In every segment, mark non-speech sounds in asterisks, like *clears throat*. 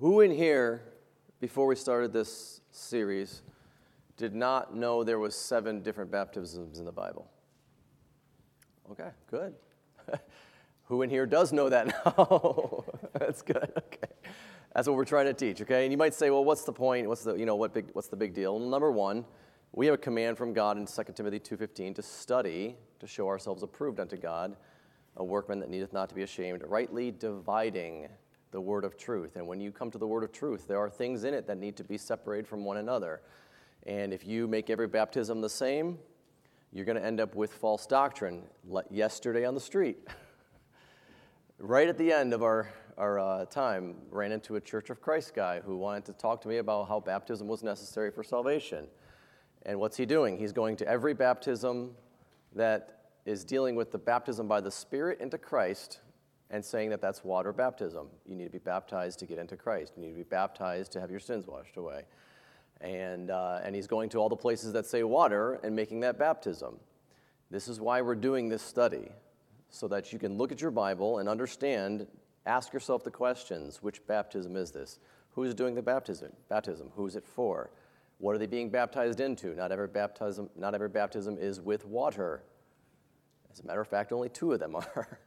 Who in here, before we started this series, did not know there was seven different baptisms in the Bible? Okay, good. *laughs* Who in here does know that now? *laughs* That's good. Okay. That's what we're trying to teach, okay? And you might say, well, what's the point? What's the, you know, what big, what's the big deal? Number one, we have a command from God in 2 Timothy 2.15 to study, to show ourselves approved unto God, a workman that needeth not to be ashamed, rightly dividing the word of truth. And when you come to the word of truth, there are things in it that need to be separated from one another. And if you make every baptism the same, you're going to end up with false doctrine. Yesterday on the street, *laughs* right at the end of our, our uh, time, ran into a Church of Christ guy who wanted to talk to me about how baptism was necessary for salvation. And what's he doing? He's going to every baptism that is dealing with the baptism by the Spirit into Christ and saying that that's water baptism. You need to be baptized to get into Christ. You need to be baptized to have your sins washed away. And, uh, and he's going to all the places that say water and making that baptism. This is why we're doing this study, so that you can look at your Bible and understand, ask yourself the questions which baptism is this? Who's doing the baptism? Baptism. Who's it for? What are they being baptized into? Not every baptism, not every baptism is with water. As a matter of fact, only two of them *laughs* are.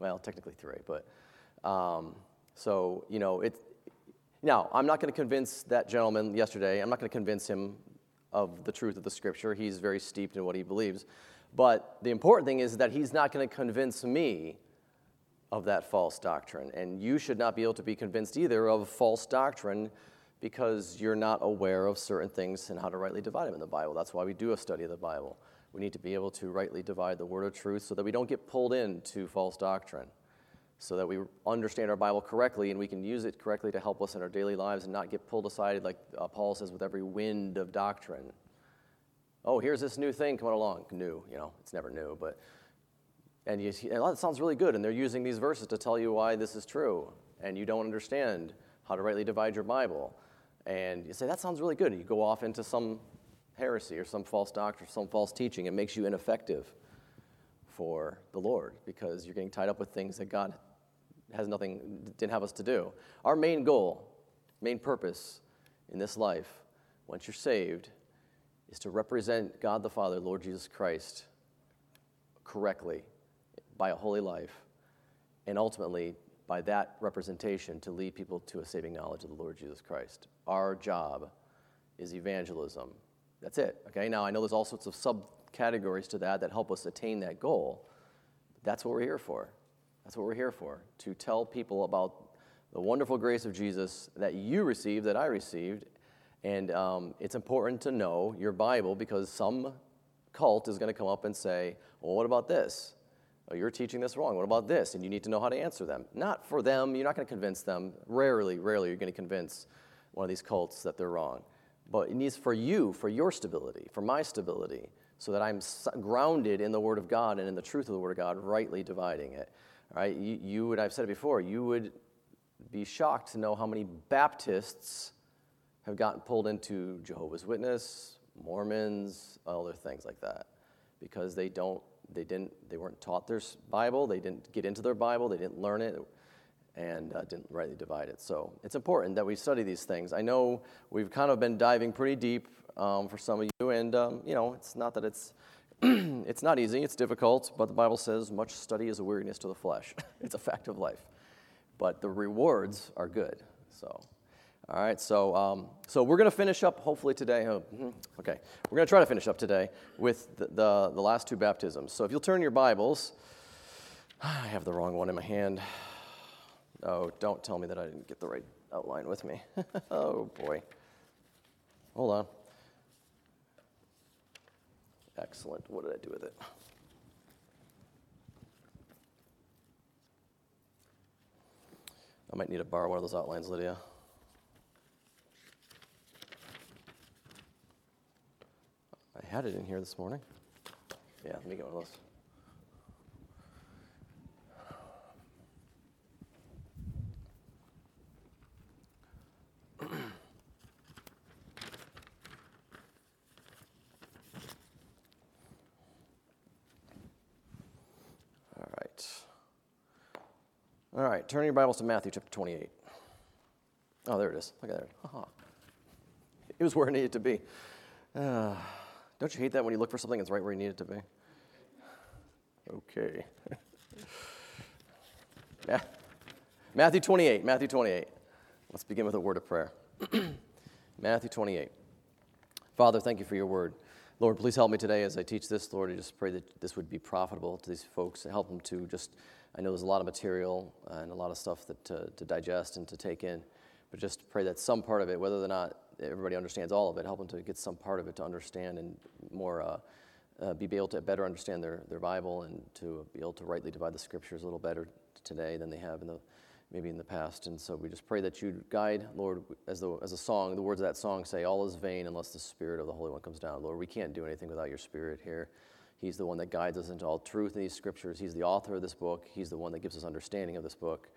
Well, technically three, but um, so you know it. Now, I'm not going to convince that gentleman yesterday. I'm not going to convince him of the truth of the Scripture. He's very steeped in what he believes. But the important thing is that he's not going to convince me of that false doctrine. And you should not be able to be convinced either of false doctrine because you're not aware of certain things and how to rightly divide them in the Bible. That's why we do a study of the Bible. We need to be able to rightly divide the word of truth so that we don't get pulled into false doctrine, so that we understand our Bible correctly and we can use it correctly to help us in our daily lives and not get pulled aside, like uh, Paul says, with every wind of doctrine. Oh, here's this new thing coming along. New, you know, it's never new, but. And you, and that sounds really good, and they're using these verses to tell you why this is true, and you don't understand how to rightly divide your Bible. And you say, that sounds really good. And you go off into some heresy or some false doctrine, some false teaching. It makes you ineffective for the Lord because you're getting tied up with things that God has nothing, didn't have us to do. Our main goal, main purpose in this life, once you're saved, is to represent God the Father, Lord Jesus Christ, correctly by a holy life, and ultimately by that representation to lead people to a saving knowledge of the Lord Jesus Christ. Our job is evangelism. That's it. Okay, now I know there's all sorts of subcategories to that that help us attain that goal. That's what we're here for. That's what we're here for to tell people about the wonderful grace of Jesus that you received, that I received. And um, it's important to know your Bible because some cult is going to come up and say, Well, what about this? Oh, you're teaching this wrong. What about this? And you need to know how to answer them. Not for them, you're not going to convince them. Rarely, rarely, you're going to convince one of these cults that they're wrong but it needs for you, for your stability, for my stability, so that I'm grounded in the Word of God and in the truth of the Word of God, rightly dividing it. All right? You, you would, I've said it before, you would be shocked to know how many Baptists have gotten pulled into Jehovah's Witness, Mormons, other things like that, because they don't, they didn't, they weren't taught their Bible, they didn't get into their Bible, they didn't learn it and uh, didn't rightly divide it. So it's important that we study these things. I know we've kind of been diving pretty deep um, for some of you, and um, you know, it's not that it's *clears throat* it's not easy, it's difficult, but the Bible says much study is a weariness to the flesh. *laughs* it's a fact of life. But the rewards are good. So, all right, so, um, so we're going to finish up hopefully today. Oh, mm-hmm, okay, we're going to try to finish up today with the, the, the last two baptisms. So if you'll turn your Bibles, *sighs* I have the wrong one in my hand. Oh, don't tell me that I didn't get the right outline with me. *laughs* oh, boy. Hold on. Excellent. What did I do with it? I might need to borrow one of those outlines, Lydia. I had it in here this morning. Yeah, let me get one of those. All right, turn your Bibles to Matthew chapter 28. Oh, there it is. Look at that. Uh-huh. It was where it needed to be. Uh, *sighs* don't you hate that when you look for something that's right where you need it to be? Okay. *laughs* yeah. Matthew 28. Matthew 28. Let's begin with a word of prayer. *clears throat* Matthew 28. Father, thank you for your word. Lord, please help me today as I teach this. Lord, I just pray that this would be profitable to these folks help them to just, I know there's a lot of material and a lot of stuff that, to, to digest and to take in, but just pray that some part of it, whether or not everybody understands all of it, help them to get some part of it to understand and more, uh, uh, be able to better understand their, their Bible and to be able to rightly divide the scriptures a little better today than they have in the maybe in the past. And so we just pray that you guide, Lord, as, the, as a song, the words of that song say, All is vain unless the Spirit of the Holy One comes down. Lord, we can't do anything without your Spirit here. He's the one that guides us into all truth in these scriptures. He's the author of this book. He's the one that gives us understanding of this book.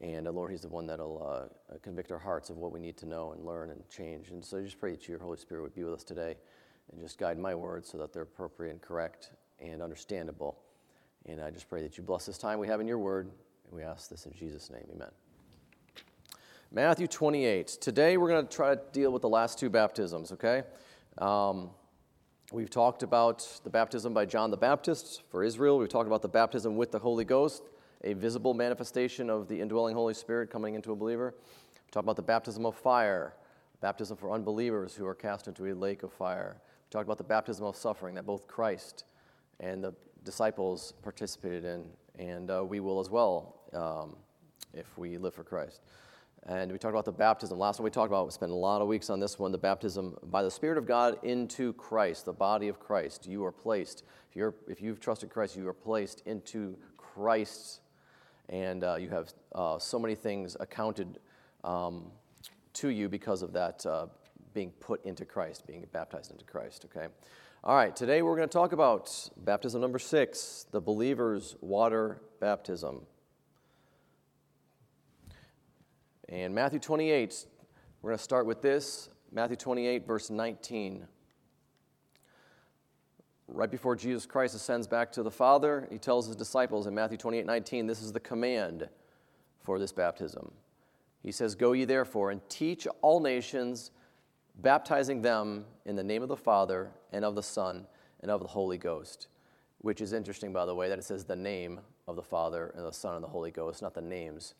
And uh, Lord, He's the one that'll uh, uh convict our hearts of what we need to know and learn and change. And so I just pray that your Holy Spirit would be with us today and just guide my words so that they're appropriate and correct and understandable. And I just pray that you bless this time we have in your word and we ask this in Jesus' name. Amen. Matthew 28. Today we're going to try to deal with the last two baptisms, okay? Um, we've talked about the baptism by John the Baptist for Israel. We've talked about the baptism with the Holy Ghost, a visible manifestation of the indwelling Holy Spirit coming into a believer. We talked about the baptism of fire, baptism for unbelievers who are cast into a lake of fire. We talked about the baptism of suffering that both Christ and the disciples participated in, and uh, we will as well um, if we live for Christ. And we talked about the baptism. Last one we talked about, we spent a lot of weeks on this one the baptism by the Spirit of God into Christ, the body of Christ. You are placed, if, you're, if you've trusted Christ, you are placed into Christ. And uh, you have uh, so many things accounted um, to you because of that uh, being put into Christ, being baptized into Christ, okay? All right, today we're going to talk about baptism number six, the believer's water baptism. And Matthew 28, we're going to start with this Matthew 28, verse 19. Right before Jesus Christ ascends back to the Father, he tells his disciples in Matthew 28, 19, this is the command for this baptism. He says, Go ye therefore and teach all nations, baptizing them in the name of the Father and of the Son and of the Holy Ghost. Which is interesting, by the way, that it says the name of the Father and the Son and the Holy Ghost, not the names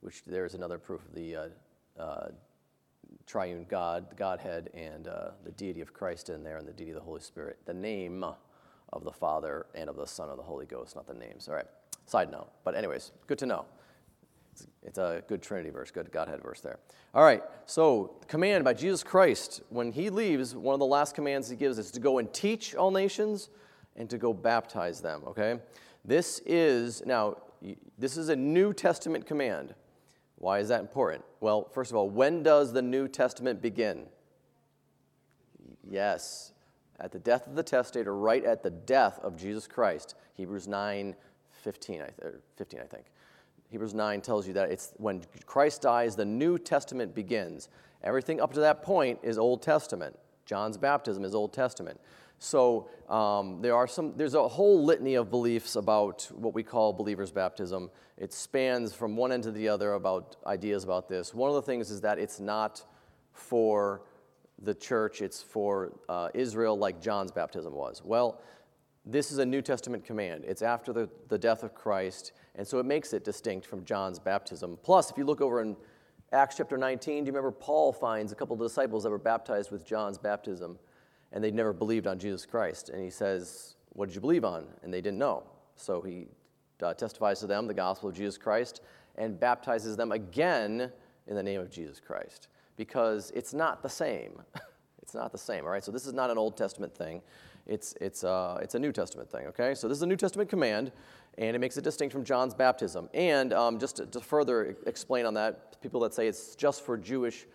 which there is another proof of the uh, uh, triune God, the Godhead, and uh, the deity of Christ in there, and the deity of the Holy Spirit. The name of the Father and of the Son of the Holy Ghost, not the names. All right, side note. But, anyways, good to know. It's, it's a good Trinity verse, good Godhead verse there. All right, so command by Jesus Christ, when he leaves, one of the last commands he gives is to go and teach all nations and to go baptize them, okay? This is, now, this is a New Testament command. Why is that important? Well, first of all, when does the New Testament begin? Yes, at the death of the testator, right at the death of Jesus Christ. Hebrews 9 15, I, th- 15, I think. Hebrews 9 tells you that it's when Christ dies, the New Testament begins. Everything up to that point is Old Testament. John's baptism is Old Testament. So um, there are some, there's a whole litany of beliefs about what we call believer's baptism. It spans from one end to the other about ideas about this. One of the things is that it's not for the church, it's for uh, Israel like John's baptism was. Well, this is a New Testament command. It's after the, the death of Christ, and so it makes it distinct from John's baptism. Plus, if you look over in Acts chapter 19, do you remember Paul finds a couple of disciples that were baptized with John's baptism? And they'd never believed on Jesus Christ. And he says, What did you believe on? And they didn't know. So he uh, testifies to them the gospel of Jesus Christ and baptizes them again in the name of Jesus Christ because it's not the same. *laughs* it's not the same, all right? So this is not an Old Testament thing. It's, it's, uh, it's a New Testament thing, okay? So this is a New Testament command, and it makes it distinct from John's baptism. And um, just to, to further explain on that, people that say it's just for Jewish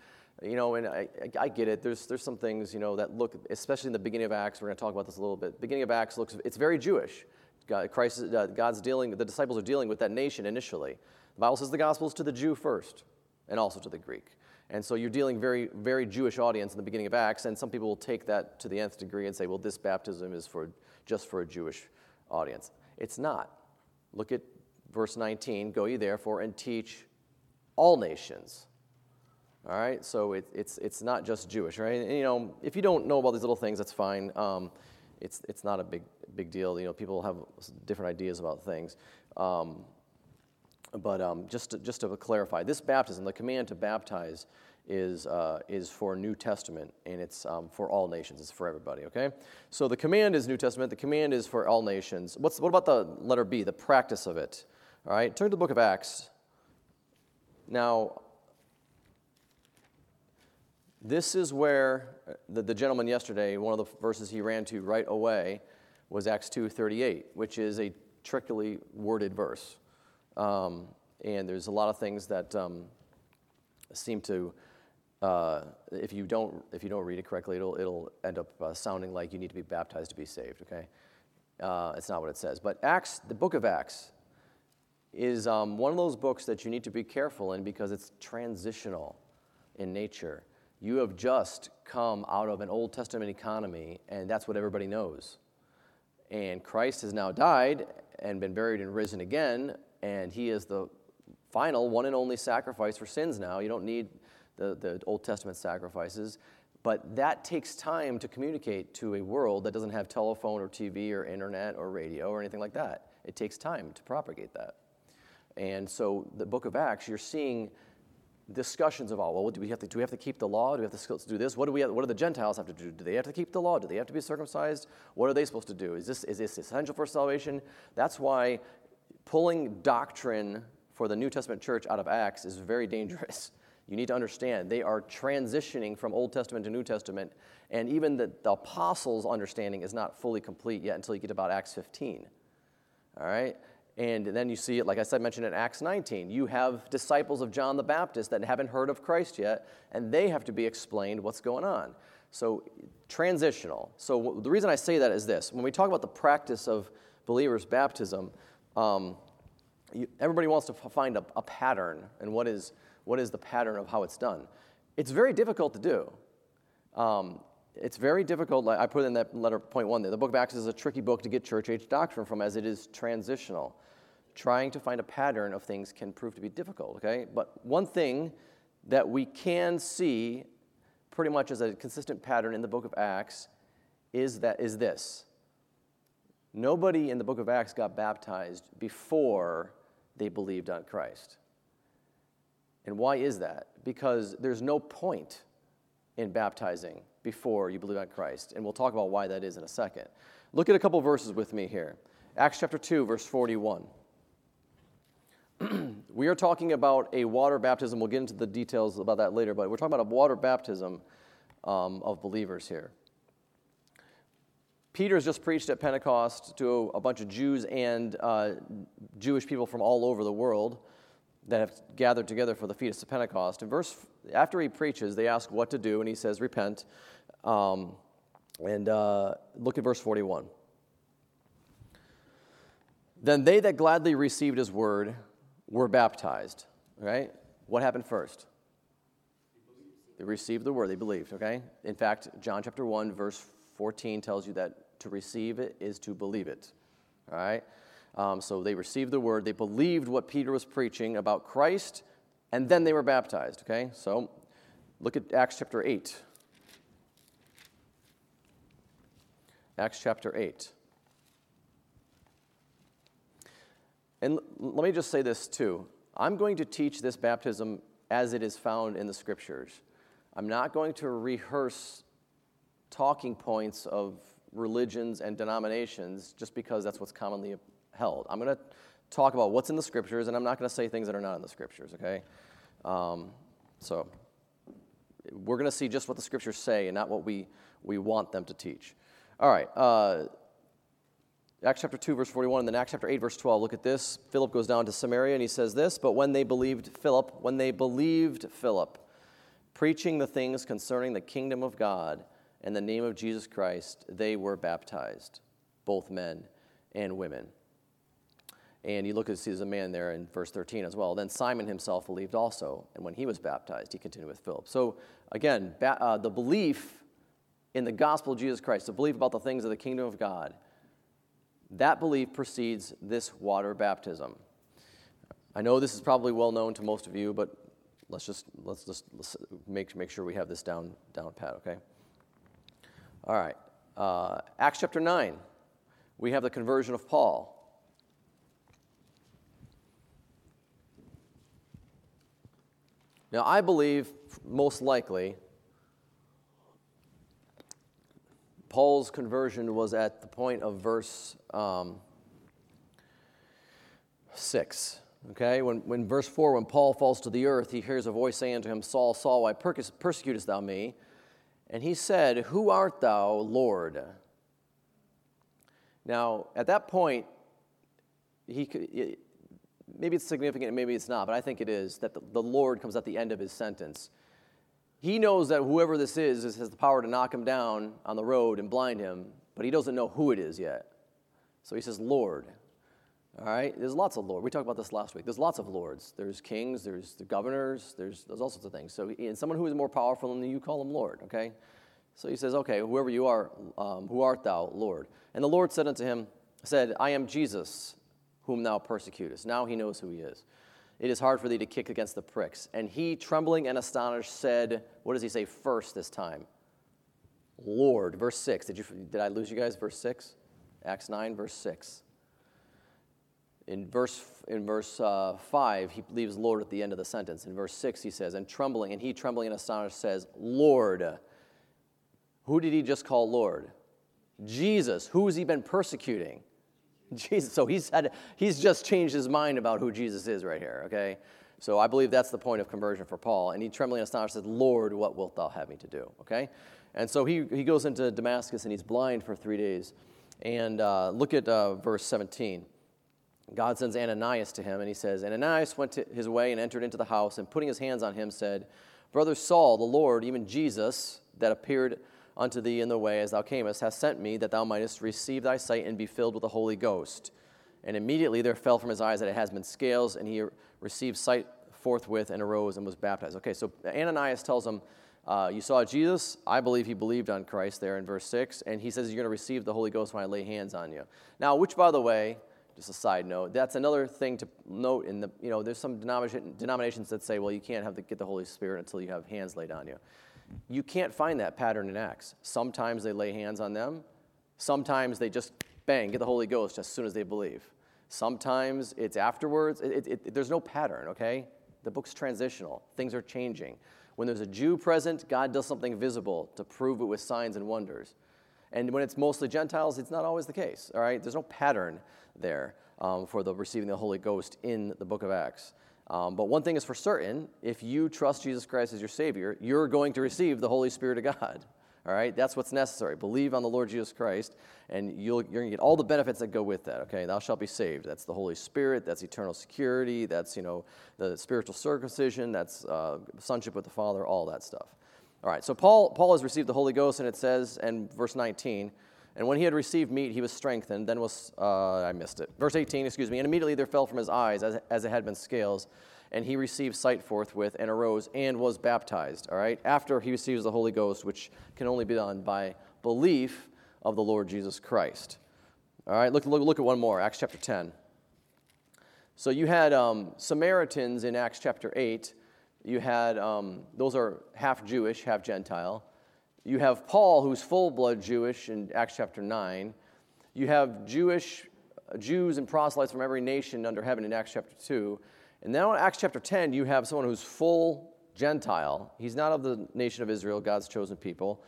you know, and I, I get it. There's, there's some things, you know, that look, especially in the beginning of Acts, we're going to talk about this a little bit. Beginning of Acts looks, it's very Jewish. God, Christ, uh, God's dealing, the disciples are dealing with that nation initially. The Bible says the gospel is to the Jew first, and also to the Greek. And so you're dealing very, very Jewish audience in the beginning of Acts, and some people will take that to the nth degree and say, well, this baptism is for just for a Jewish audience. It's not. Look at verse 19. Go ye therefore and teach all nations All right, so it, it's, it's not just Jewish, right? And, you know, if you don't know about these little things, that's fine. Um, it's, it's not a big, big deal. You know, people have different ideas about things. Um, but um, just, to, just to clarify, this baptism, the command to baptize, is, uh, is for New Testament, and it's um, for all nations. It's for everybody, okay? So the command is New Testament. The command is for all nations. What's, what about the letter B, the practice of it? All right, turn to the book of Acts. Now, this is where uh, the, the gentleman yesterday, one of the verses he ran to right away was Acts 2.38, which is a trickily worded verse. Um, and there's a lot of things that um, seem to, uh, if you don't if you don't read it correctly, it'll it'll end up uh, sounding like you need to be baptized to be saved. Okay, uh, it's not what it says. But Acts, the book of Acts, is um, one of those books that you need to be careful in because it's transitional in nature. You have just come out of an Old Testament economy, and that's what everybody knows. And Christ has now died and been buried and risen again, and he is the final, one and only sacrifice for sins now. You don't need the, the Old Testament sacrifices. But that takes time to communicate to a world that doesn't have telephone or TV or internet or radio or anything like that. It takes time to propagate that. And so the book of Acts, you're seeing discussions of, oh, well, do we have to, do we have to keep the law? Do we have to do this? What do, we have, what do the Gentiles have to do? Do they have to keep the law? Do they have to be circumcised? What are they supposed to do? Is this, is this essential for salvation? That's why pulling doctrine for the New Testament church out of Acts is very dangerous. *laughs* You need to understand they are transitioning from Old Testament to New Testament, and even the, the apostles' understanding is not fully complete yet until you get about Acts 15. All right? And then you see it, like I said, mentioned in Acts 19. You have disciples of John the Baptist that haven't heard of Christ yet, and they have to be explained what's going on. So, transitional. So, the reason I say that is this when we talk about the practice of believers' baptism, um, you, everybody wants to find a, a, pattern, and what is, what is the pattern of how it's done? It's very difficult to do. Um, it's very difficult. I put in that letter point one there. The book of Acts is a tricky book to get church age doctrine from as it is transitional trying to find a pattern of things can prove to be difficult, okay? But one thing that we can see pretty much as a consistent pattern in the book of Acts is that is this. Nobody in the book of Acts got baptized before they believed on Christ. And why is that? Because there's no point in baptizing before you believe on Christ. And we'll talk about why that is in a second. Look at a couple verses with me here. Acts chapter 2, verse 41. We are talking about a water baptism. We'll get into the details about that later, but we're talking about a water baptism um, of believers here. Peter has just preached at Pentecost to a bunch of Jews and uh, Jewish people from all over the world that have gathered together for the feast of Pentecost. And verse after he preaches, they ask what to do, and he says, "Repent." Um, and uh, look at verse forty-one. Then they that gladly received his word were baptized, right? What happened first? They received the word, they believed, okay? In fact, John chapter 1, verse 14 tells you that to receive it is to believe it, all right? Um, so they received the word, they believed what Peter was preaching about Christ, and then they were baptized, okay? So look at Acts chapter 8. Acts chapter 8. And let me just say this too. I'm going to teach this baptism as it is found in the scriptures. I'm not going to rehearse talking points of religions and denominations just because that's what's commonly held. I'm going to talk about what's in the scriptures, and I'm not going to say things that are not in the scriptures, okay? Um, so we're going to see just what the scriptures say and not what we, we want them to teach. All right. Uh, Acts chapter 2, verse 41, and then Acts chapter 8, verse 12. Look at this. Philip goes down to Samaria and he says this But when they believed Philip, when they believed Philip, preaching the things concerning the kingdom of God and the name of Jesus Christ, they were baptized, both men and women. And you look at see there's a man there in verse 13 as well. Then Simon himself believed also, and when he was baptized, he continued with Philip. So again, ba- uh, the belief in the gospel of Jesus Christ, the belief about the things of the kingdom of God, that belief precedes this water baptism. I know this is probably well known to most of you, but let's just let's just let's make make sure we have this down down pat. Okay. All right. Uh, Acts chapter nine, we have the conversion of Paul. Now, I believe most likely Paul's conversion was at the point of verse um, 6. Okay, when, when verse 4, when Paul falls to the earth, he hears a voice saying to him, Saul, Saul, why persecutest thou me? And he said, Who art thou, Lord? Now, at that point, he, maybe it's significant, maybe it's not, but I think it is that the, the Lord comes at the end of his sentence. He knows that whoever this is, has the power to knock him down on the road and blind him, but he doesn't know who it is yet. So he says, Lord. All right? There's lots of lords. We talked about this last week. There's lots of lords. There's kings, there's the governors, there's, there's all sorts of things. So, and someone who is more powerful than you, call him Lord, okay? So he says, Okay, whoever you are, um, who art thou, Lord? And the Lord said unto him, said, I am Jesus, whom thou persecutest. Now he knows who he is. It is hard for thee to kick against the pricks. And he, trembling and astonished, said, What does he say first this time? Lord. Verse 6. Did, you, did I lose you guys? Verse 6? Acts 9, verse 6. In verse, in verse uh, 5, he leaves Lord at the end of the sentence. In verse 6, he says, And trembling, and he, trembling and astonished, says, Lord. Who did he just call Lord? Jesus. Who has he been persecuting? Jesus. So he's, had, he's just changed his mind about who Jesus is right here, okay? So I believe that's the point of conversion for Paul. And he, trembling and astonished, said, Lord, what wilt thou have me to do? Okay? And so he, he goes into Damascus and he's blind for three days. And uh, look at uh, verse 17. God sends Ananias to him, and he says, Ananias went his way and entered into the house, and putting his hands on him, said, Brother Saul, the Lord, even Jesus, that appeared unto thee in the way as thou camest, hath sent me that thou mightest receive thy sight and be filled with the Holy Ghost. And immediately there fell from his eyes that it has been scales, and he received sight forthwith and arose and was baptized. Okay, so Ananias tells him, uh, You saw Jesus. I believe he believed on Christ there in verse 6. And he says, You're going to receive the Holy Ghost when I lay hands on you. Now, which, by the way, just a side note. That's another thing to note in the, you know, there's some denominations that say, well, you can't have the, get the Holy Spirit until you have hands laid on you. You can't find that pattern in Acts. Sometimes they lay hands on them. Sometimes they just, bang, get the Holy Ghost as soon as they believe. Sometimes it's afterwards. It, it, it, there's no pattern, okay? The book's transitional. Things are changing. When there's a Jew present, God does something visible to prove it with signs and wonders. And when it's mostly Gentiles, it's not always the case, all right? There's no pattern there um, for the receiving the Holy Ghost in the book of Acts. Um, but one thing is for certain if you trust Jesus Christ as your Savior, you're going to receive the Holy Spirit of God. *laughs* All right, that's what's necessary. Believe on the Lord Jesus Christ, and you are going to get all the benefits that go with that. Okay, thou shalt be saved. That's the Holy Spirit. That's eternal security. That's you know the spiritual circumcision. That's uh, sonship with the Father. All that stuff. All right, so Paul Paul has received the Holy Ghost, and it says in verse 19. And when he had received meat, he was strengthened. Then was, uh, I missed it. Verse 18, excuse me. And immediately there fell from his eyes, as, as it had been scales. And he received sight forthwith and arose and was baptized. All right? After he receives the Holy Ghost, which can only be done by belief of the Lord Jesus Christ. All right? Look, look, look at one more Acts chapter 10. So you had um, Samaritans in Acts chapter 8. You had, um, those are half Jewish, half Gentile. You have Paul, who's full blood Jewish in Acts chapter 9. You have Jewish Jews and proselytes from every nation under heaven in Acts chapter 2. And now in Acts chapter 10, you have someone who's full Gentile. He's not of the nation of Israel, God's chosen people.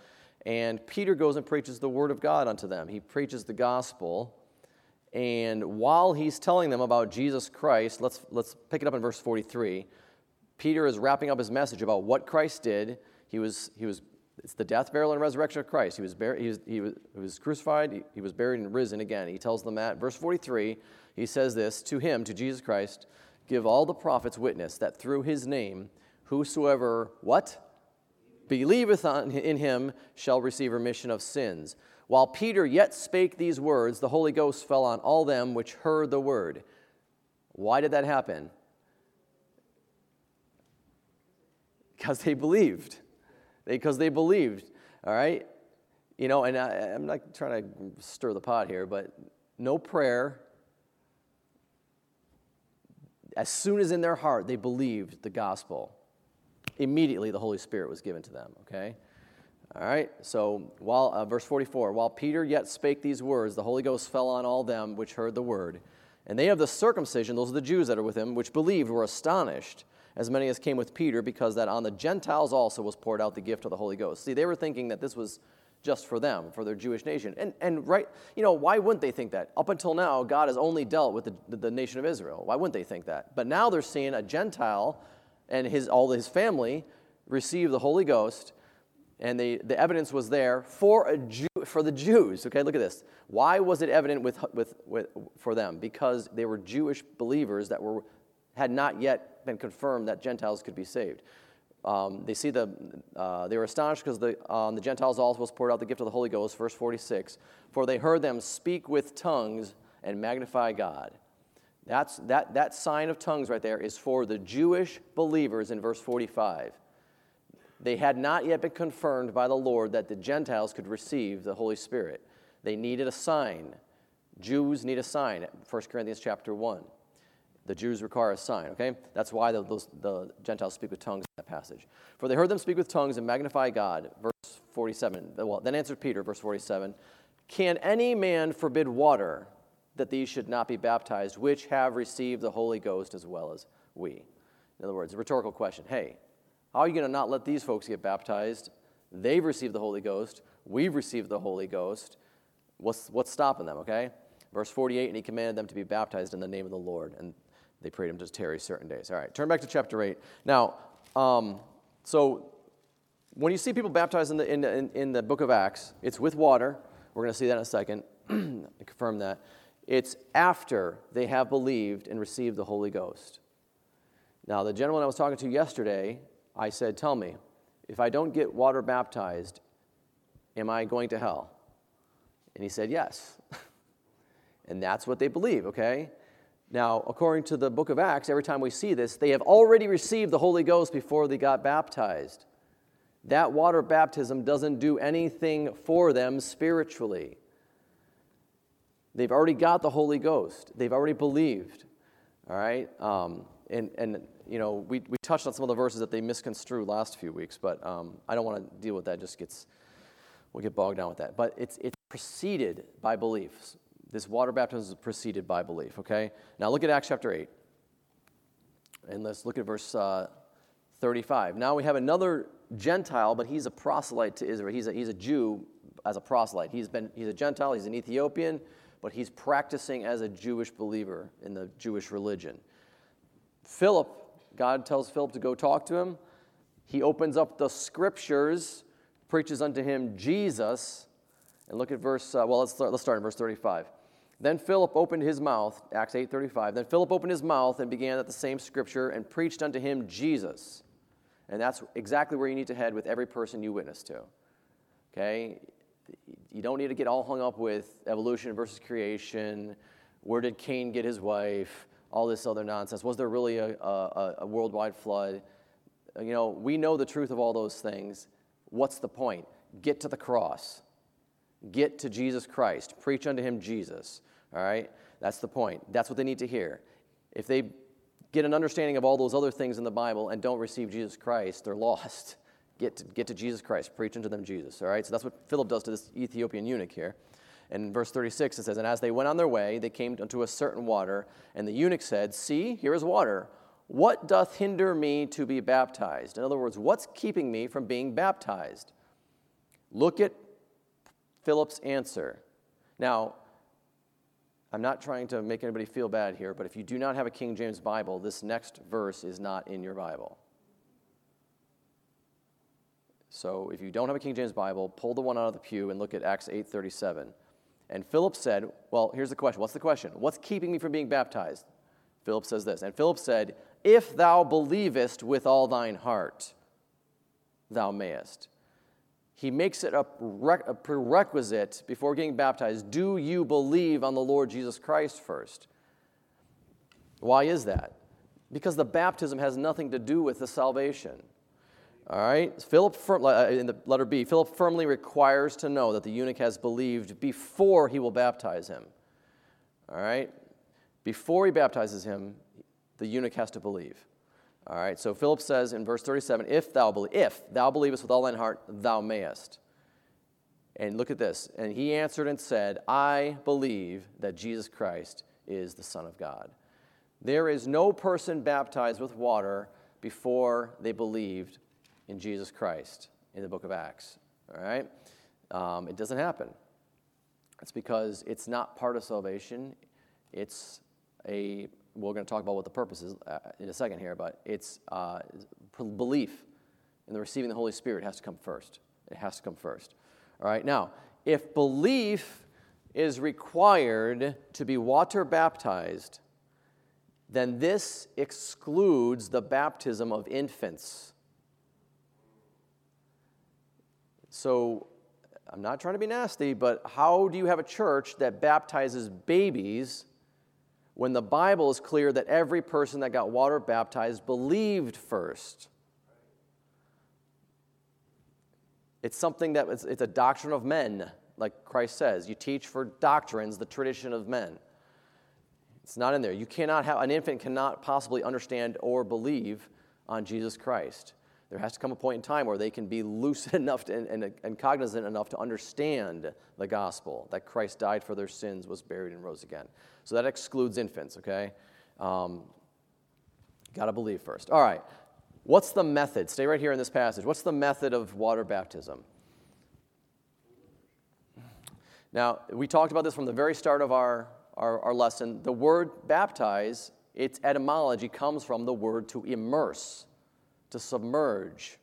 And Peter goes and preaches the word of God unto them. He preaches the gospel. And while he's telling them about Jesus Christ, let's, let's pick it up in verse 43. Peter is wrapping up his message about what Christ did. He was, he was it's the death, burial, and resurrection of Christ. He was, he was, he was, he was crucified, he, he was buried, and risen again. He tells them that. Verse 43, he says this to him, to Jesus Christ, give all the prophets witness that through his name, whosoever, what? Believeth on, in him shall receive remission of sins. While Peter yet spake these words, the Holy Ghost fell on all them which heard the word. Why did that happen? Because they believed because they believed. All right? You know, and I, am not trying to stir the pot here, but no prayer. As soon as in their heart they believed the gospel, immediately the Holy Spirit was given to them, okay? All right, so while, uh, verse 44, while Peter yet spake these words, the Holy Ghost fell on all them which heard the word. And they of the circumcision, those are the Jews that are with him, which believed, were astonished, as many as came with Peter, because that on the Gentiles also was poured out the gift of the Holy Ghost. See, they were thinking that this was just for them, for their Jewish nation. And, and right, you know, why wouldn't they think that? Up until now, God has only dealt with the, the nation of Israel. Why wouldn't they think that? But now they're seeing a Gentile and his, all his family receive the Holy Ghost, and they, the evidence was there for, a Jew, for the Jews. Okay, look at this. Why was it evident with, with, with, for them? Because they were Jewish believers that were, had not yet been confirmed that Gentiles could be saved. Um, they see the, uh, they were astonished because the, um, the Gentiles also poured out the gift of the Holy Ghost, verse 46. For they heard them speak with tongues and magnify God. That's, that, that sign of tongues right there is for the Jewish believers in verse 45. They had not yet been confirmed by the Lord that the Gentiles could receive the Holy Spirit. They needed a sign. Jews need a sign, 1 Corinthians chapter 1. The Jews require a sign, okay? That's why the, those, the Gentiles speak with tongues in that passage. For they heard them speak with tongues and magnify God, verse 47. Well, then answered Peter, verse 47 Can any man forbid water that these should not be baptized, which have received the Holy Ghost as well as we? In other words, a rhetorical question. Hey, how are you going to not let these folks get baptized? They've received the Holy Ghost. We've received the Holy Ghost. What's, what's stopping them, okay? Verse 48 And he commanded them to be baptized in the name of the Lord. And they prayed him to tarry certain days. All right, turn back to chapter 8. Now, um, so when you see people baptized in the, in, in, in the book of Acts, it's with water. We're going to see that in a second, *clears throat* confirm that. It's after they have believed and received the Holy Ghost. Now, the gentleman I was talking to yesterday, I said, Tell me, if I don't get water baptized, am I going to hell? And he said, Yes. *laughs* and that's what they believe, okay? Now, according to the book of Acts, every time we see this, they have already received the Holy Ghost before they got baptized. That water baptism doesn't do anything for them spiritually. They've already got the Holy Ghost, they've already believed. All right? Um, and, and, you know, we, we touched on some of the verses that they misconstrued last few weeks, but um, I don't want to deal with that. It just gets, we'll get bogged down with that. But it's, it's preceded by beliefs. This water baptism is preceded by belief, okay? Now look at Acts chapter 8. And let's look at verse uh, 35. Now we have another Gentile, but he's a proselyte to Israel. He's a, he's a Jew as a proselyte. He's, been, he's a Gentile, he's an Ethiopian, but he's practicing as a Jewish believer in the Jewish religion. Philip, God tells Philip to go talk to him. He opens up the scriptures, preaches unto him Jesus. And look at verse, uh, well, let's let's start in verse 35. Then Philip opened his mouth, Acts 8:35. Then Philip opened his mouth and began at the same scripture and preached unto him Jesus. And that's exactly where you need to head with every person you witness to. Okay? You don't need to get all hung up with evolution versus creation. Where did Cain get his wife? All this other nonsense. Was there really a, a, a worldwide flood? You know, we know the truth of all those things. What's the point? Get to the cross. Get to Jesus Christ. Preach unto him Jesus. All right? That's the point. That's what they need to hear. If they get an understanding of all those other things in the Bible and don't receive Jesus Christ, they're lost. *laughs* Get to, get to Jesus Christ. Preach unto them Jesus. All right? So that's what Philip does to this Ethiopian eunuch here. In verse 36, it says, And as they went on their way, they came unto a certain water, and the eunuch said, See, here is water. What doth hinder me to be baptized? In other words, what's keeping me from being baptized? Look at Philip's answer. Now, I'm not trying to make anybody feel bad here, but if you do not have a King James Bible, this next verse is not in your Bible. So if you don't have a King James Bible, pull the one out of the pew and look at Acts 8:37. And Philip said, Well, here's the question. What's the question? What's keeping me from being baptized? Philip says this. And Philip said, If thou believest with all thine heart, thou mayest he makes it a, prerequisite before getting baptized. Do you believe on the Lord Jesus Christ first? Why is that? Because the baptism has nothing to do with the salvation. All right? Philip, uh, in the letter B, Philip firmly requires to know that the eunuch has believed before he will baptize him. All right? Before he baptizes him, the eunuch has to believe. All right, so Philip says in verse 37, if thou, be- if thou believest with all thine heart, thou mayest. And look at this. And he answered and said, I believe that Jesus Christ is the Son of God. There is no person baptized with water before they believed in Jesus Christ in the book of Acts. All right? Um, it doesn't happen. It's because it's not part of salvation. It's a, we're going to talk about what the purpose is uh, in a second here, but it's uh, belief in the receiving the Holy Spirit has to come first. It has to come first. All right, now, if belief is required to be water baptized, then this excludes the baptism of infants. So, I'm not trying to be nasty, but how do you have a church that baptizes babies when the Bible is clear that every person that got water baptized believed first? It's something that it's, it's a doctrine of men, like Christ says. You teach for doctrines the tradition of men. It's not in there. You cannot have, an infant cannot possibly understand or believe on Jesus Christ. There has to come a point in time where they can be lucid *laughs* enough to, and, and, and cognizant enough to understand the gospel that Christ died for their sins, was buried, and rose again. So that excludes infants, okay? Um, Got to believe first. All right. What's the method? Stay right here in this passage. What's the method of water baptism? Now, we talked about this from the very start of our, our, our, lesson. The word baptize, its etymology comes from the word to immerse, to submerge.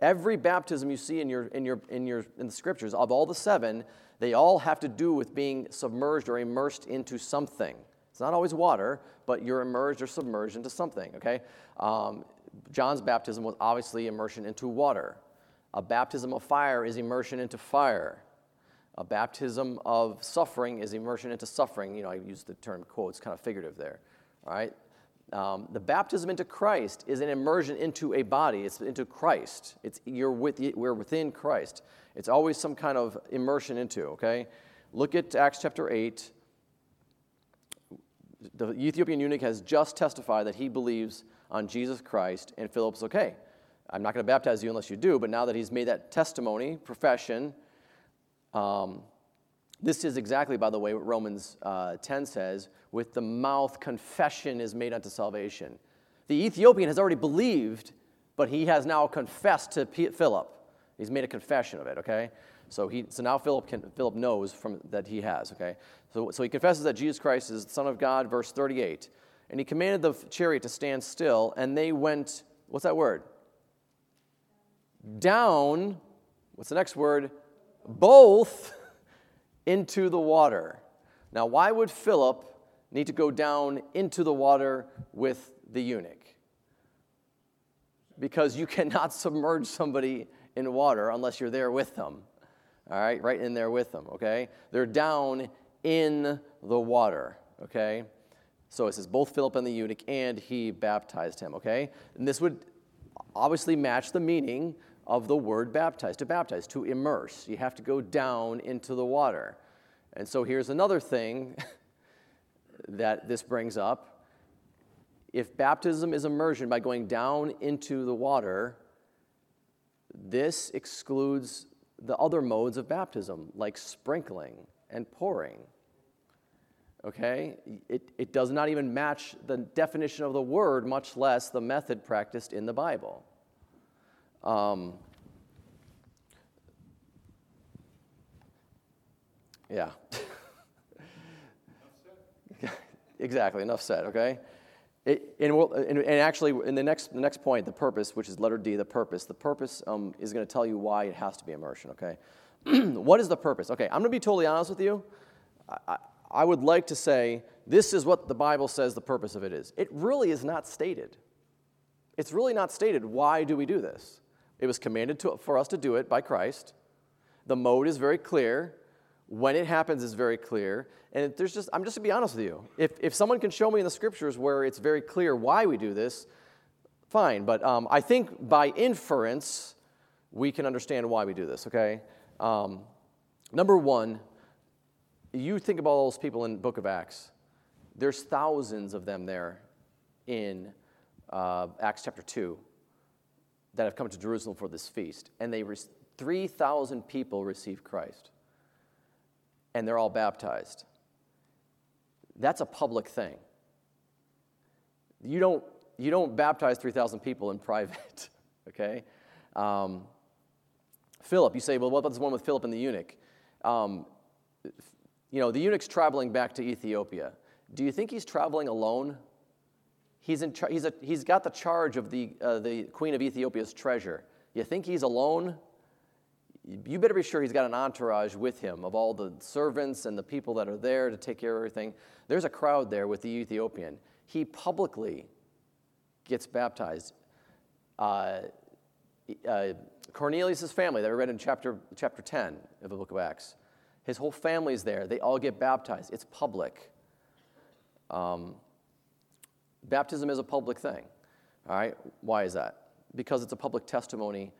Every baptism you see in, your, in, your, in, your, in the scriptures, of all the seven, they all have to do with being submerged or immersed into something. It's not always water, but you're immersed or submerged into something, okay? Um, John's baptism was obviously immersion into water. A baptism of fire is immersion into fire. A baptism of suffering is immersion into suffering. You know, I use the term quotes, kind of figurative there. All right? Um, the baptism into Christ is an immersion into a body. It's into Christ. It's you're with we're within Christ. It's always some kind of immersion into. Okay, look at Acts chapter eight. The Ethiopian eunuch has just testified that he believes on Jesus Christ, and Philip's okay. I'm not going to baptize you unless you do, but now that he's made that testimony, profession, um, this is exactly, by the way, what Romans uh, 10 says with the mouth, confession is made unto salvation. The Ethiopian has already believed, but he has now confessed to P- Philip. He's made a confession of it, okay? So, he, so now Philip, can, Philip knows from, that he has, okay? So, so he confesses that Jesus Christ is the Son of God, verse 38. And he commanded the chariot to stand still, and they went, what's that word? Down, what's the next word? Both into the water. Now, why would Philip need to go down into the water with the eunuch? Because you *laughs* cannot submerge somebody in water unless you're there with them. All right, right in there with them, okay? They're down in the water, okay? So it says both Philip and the eunuch, and he baptized him, okay? And this would obviously match the meaning of the word baptize, to baptize, to immerse. You have to go down into the water. And so here's another thing *laughs* that this brings up. If baptism is immersion by going down into the water, this excludes the other modes of baptism, like sprinkling and pouring okay? It, it does not even match the definition of the word, much less the method practiced in the Bible. Um, yeah. *laughs* exactly, enough said, okay? It, and, we'll, and, and, actually, in the next, the next point, the purpose, which is letter D, the purpose, the purpose um, is going to tell you why it has to be immersion, okay? *clears throat* what is the purpose? Okay, I'm going to be totally honest with you. I, I would like to say, this is what the Bible says the purpose of it is. It really is not stated. It's really not stated. Why do we do this? It was commanded to, for us to do it by Christ. The mode is very clear. When it happens is very clear. And there's just, I'm just to be honest with you. If, if someone can show me in the scriptures where it's very clear why we do this, fine. But um, I think by inference, we can understand why we do this, okay? Um, number one, you think about all those people in book of acts there's thousands of them there in uh, Acts chapter 2, that have come to Jerusalem for this feast. And they re- 3,000 people receive Christ. And they're all baptized. That's a public thing. You don't, you don't baptize 3,000 people in *laughs* private, okay? Um, Philip, you say, well, what about this one with Philip and the eunuch? Um, you know, the eunuch's traveling back to Ethiopia. Do you think he's traveling alone? He's, in he's, a, he's got the charge of the, uh, the queen of Ethiopia's treasure. You think he's alone? You better be sure he's got an entourage with him of all the servants and the people that are there to take care of everything. There's a crowd there with the Ethiopian. He publicly gets baptized. Uh, uh, Cornelius' family that we read in chapter, chapter 10 of the book of Acts, his whole family's there. They all get baptized. It's public. Um, baptism is a public thing. All right? Why is that? Because it's a public testimony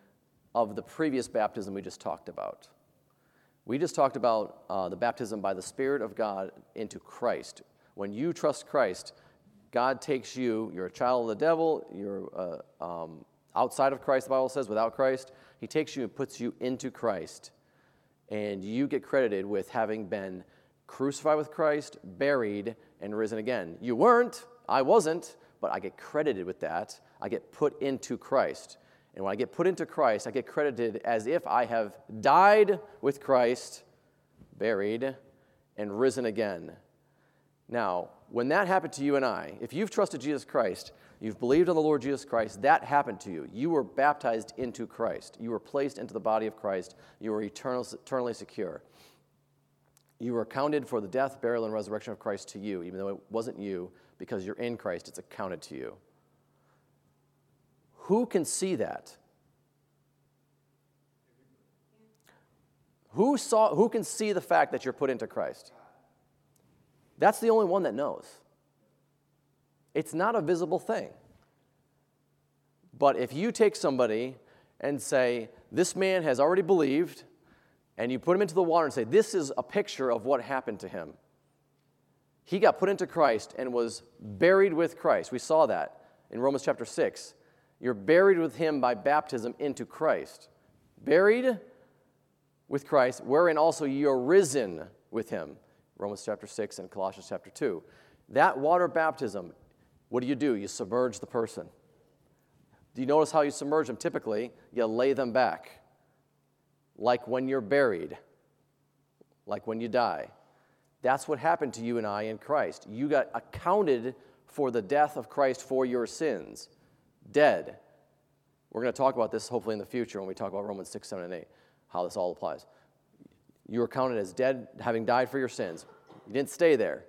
of the previous baptism we just talked about. We just talked about uh, the baptism by the Spirit of God into Christ. When you trust Christ, God takes you, you're a child of the devil, you're uh, um, outside of Christ, the Bible says, without Christ. He takes you and puts you into Christ. And you get credited with having been crucified with Christ, buried, and risen again. You weren't, I wasn't, but I get credited with that. I get put into Christ. And when I get put into Christ, I get credited as if I have died with Christ, buried, and risen again. Now, when that happened to you and I, if you've trusted Jesus Christ, you've believed on the Lord Jesus Christ, that happened to you. You were baptized into Christ. You were placed into the body of Christ. You were eternal, eternally secure. You were accounted for the death, burial, and resurrection of Christ to you, even though it wasn't you, because you're in Christ, it's accounted to you. Who can see that? Who, saw, who can see the fact that you're put into Christ? That's the only one that knows. It's not a visible thing. But if you take somebody and say, This man has already believed, and you put him into the water and say, This is a picture of what happened to him. He got put into Christ and was buried with Christ. We saw that in Romans chapter 6. You're buried with him by baptism into Christ. Buried with Christ, wherein also you're risen with him. Romans chapter 6 and Colossians chapter 2. That water baptism, what do you do? You submerge the person. Do you notice how you submerge them? Typically, you lay them back, like when you're buried, like when you die. That's what happened to you and I in Christ. You got accounted for the death of Christ for your sins dead. We're going to talk about this hopefully in the future when we talk about Romans 6, 7, and 8, how this all applies. You are counted as dead, having died for your sins. You didn't stay there.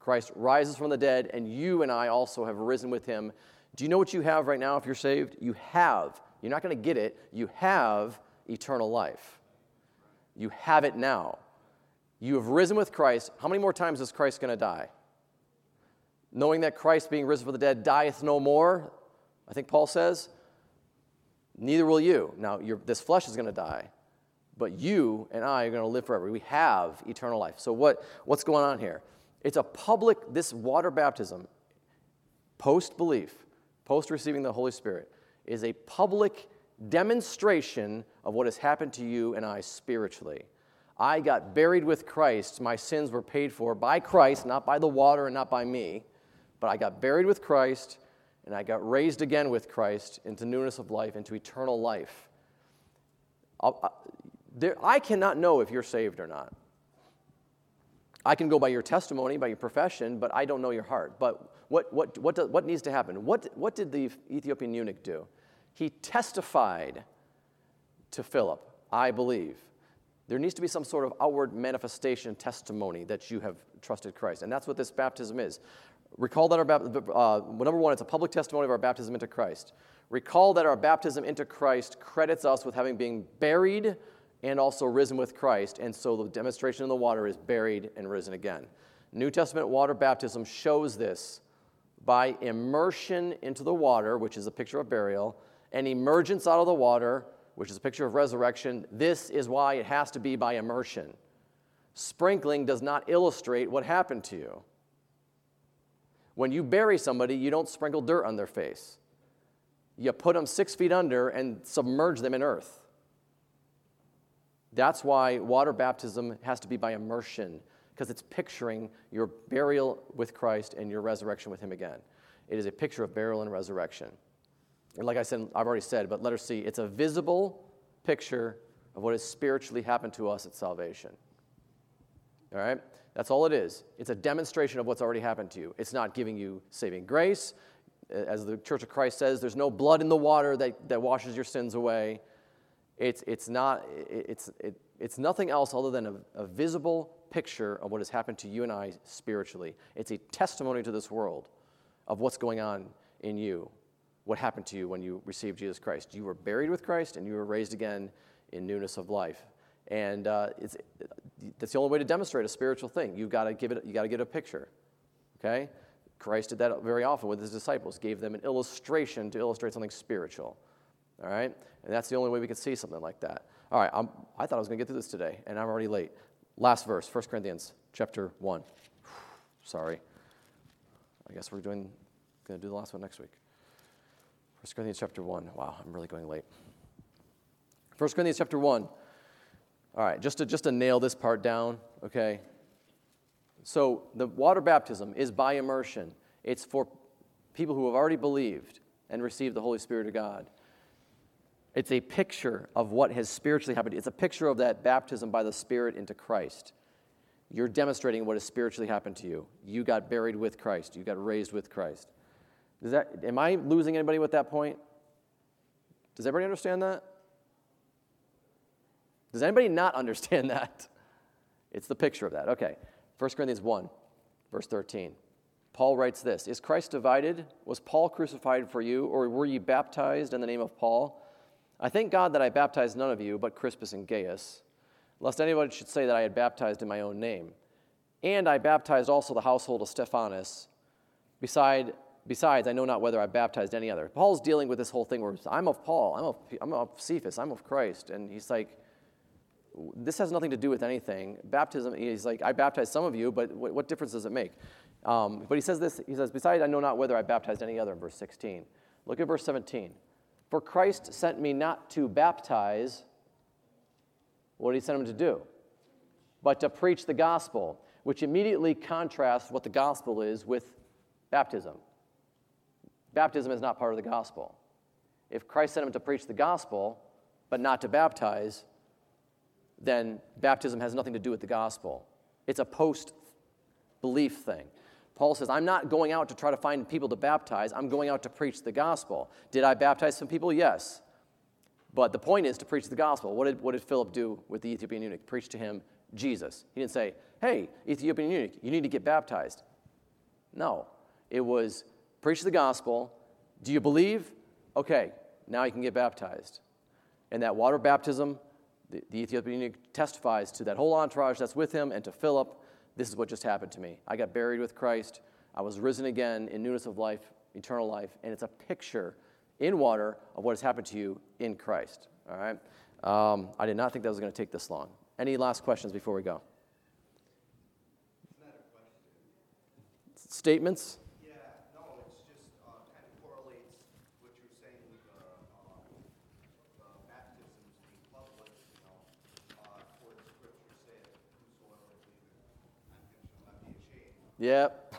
Christ rises from the dead, and you and I also have risen with him. Do you know what you have right now if you're saved? You have. You're not going to get it. You have eternal life. You have it now. You have risen with Christ. How many more times is Christ going to die? Knowing that Christ, being risen from the dead, dieth no more, I think Paul says, neither will you. Now, this flesh is going to die, but you and I are going to live forever. We have eternal life. So, what, what's going on here? It's a public, this water baptism, post belief, post receiving the Holy Spirit, is a public demonstration of what has happened to you and I spiritually. I got buried with Christ. My sins were paid for by Christ, not by the water and not by me. But I got buried with Christ and I got raised again with Christ into newness of life, into eternal life. I, there, I cannot know if you're saved or not. I can go by your testimony, by your profession, but I don't know your heart. But what, what, what, do, what needs to happen? What, what did the Ethiopian eunuch do? He testified to Philip, I believe. There needs to be some sort of outward manifestation testimony that you have trusted Christ. And that's what this baptism is. Recall that our uh, number one, it's a public testimony of our baptism into Christ. Recall that our baptism into Christ credits us with having been buried and also risen with Christ, and so the demonstration in the water is buried and risen again. New Testament water baptism shows this by immersion into the water, which is a picture of burial, and emergence out of the water, which is a picture of resurrection. This is why it has to be by immersion. Sprinkling does not illustrate what happened to you. When you bury somebody, you don't sprinkle dirt on their face. You put them six feet under and submerge them in earth. That's why water baptism has to be by immersion, because it's picturing your burial with Christ and your resurrection with Him again. It is a picture of burial and resurrection. Like I said, I've already said, but letter C, it's a visible picture of what has spiritually happened to us at salvation. All right? That's all it is. It's a demonstration of what's already happened to you. It's not giving you saving grace. As the Church of Christ says, there's no blood in the water that, that washes your sins away. It's, it's, not, it's, it, it's nothing else other than a, a visible picture of what has happened to you and I spiritually. It's a testimony to this world of what's going on in you, what happened to you when you received Jesus Christ. You were buried with Christ and you were raised again in newness of life. And uh, it's, that's the only way to demonstrate a spiritual thing. You've got to give it, you got to get a picture. Okay? Christ did that very often with his disciples, gave them an illustration to illustrate something spiritual. All right? And that's the only way we can see something like that. All right, I'm, I thought I was going to get through this today, and I'm already late. Last verse, 1 Corinthians chapter 1. Sorry. I guess we're doing, going to do the last one next week. 1 Corinthians chapter 1. Wow, I'm really going late. 1 Corinthians chapter 1. All right, just to, just to nail this part down, okay? So the water baptism is by immersion. It's for people who have already believed and received the Holy Spirit of God. It's a picture of what has spiritually happened. It's a picture of that baptism by the Spirit into Christ. You're demonstrating what has spiritually happened to you. You got buried with Christ. You got raised with Christ. Does that, am I losing anybody with that point? Does everybody understand that? Does anybody not *laughs* understand that? It's the picture of that. Okay. 1 Corinthians 1, verse 13. Paul writes this Is Christ divided? Was Paul crucified for you, or were ye baptized in the name of Paul? I thank God that I baptized none of you but Crispus and Gaius, lest anyone should say that I had baptized in my own name. And I baptized also the household of Stephanas. Beside, besides, I know not whether I baptized any other. Paul's dealing with this whole thing where I'm of Paul, I'm of, I'm of Cephas, I'm of Christ. And he's like, this has nothing to do with anything. Baptism, he's like, I baptized some of you, but what, what difference does it make? Um, but he says this, he says, besides, I know not whether I baptized any other in verse 16. Look at verse 17. For Christ sent me not to baptize, what did he send him to do? But to preach the gospel, which immediately contrasts what the gospel is with baptism. Baptism is not part of the gospel. If Christ sent him to preach the gospel, but not to baptize, then baptism has nothing to do with the gospel. It's a post belief thing. Paul says, I'm not going out to try to find people to baptize, I'm going out to preach the gospel. Did I baptize some people? Yes. But the point is to preach the gospel. What did, what did Philip do with the Ethiopian eunuch? Preach to him Jesus. He didn't say, Hey, Ethiopian eunuch, you need to get baptized. No. It was preach the gospel. Do you believe? Okay, now you can get baptized. And that water baptism, the, the Ethiopian testifies to that whole entourage that's with him and to Philip this is what just happened to me. I got buried with Christ. I was risen again in newness of life, eternal life, and it's a picture in water of what has happened to you in Christ. All right? Um, I did not think that was going to take this long. Any last questions before we go? Statements? Yep.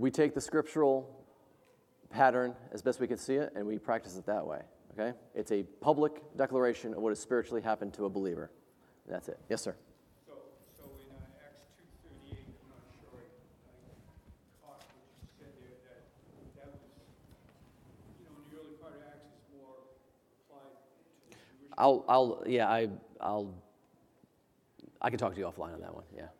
We take the scriptural pattern as best we can see it and we practice it that way. Okay? It's a public declaration of what has spiritually happened to a believer. That's it. Yes, sir. So, so in uh, Acts 2.38, I'm not sure I, caught what you said there, that that was, you know, in the early part of Acts, it's more applied to I'll, I'll, yeah, I, I'll, I can talk to you offline on that one. Yeah.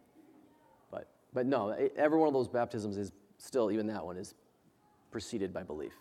But, but no, every one of those baptisms is still, even that one is preceded by belief.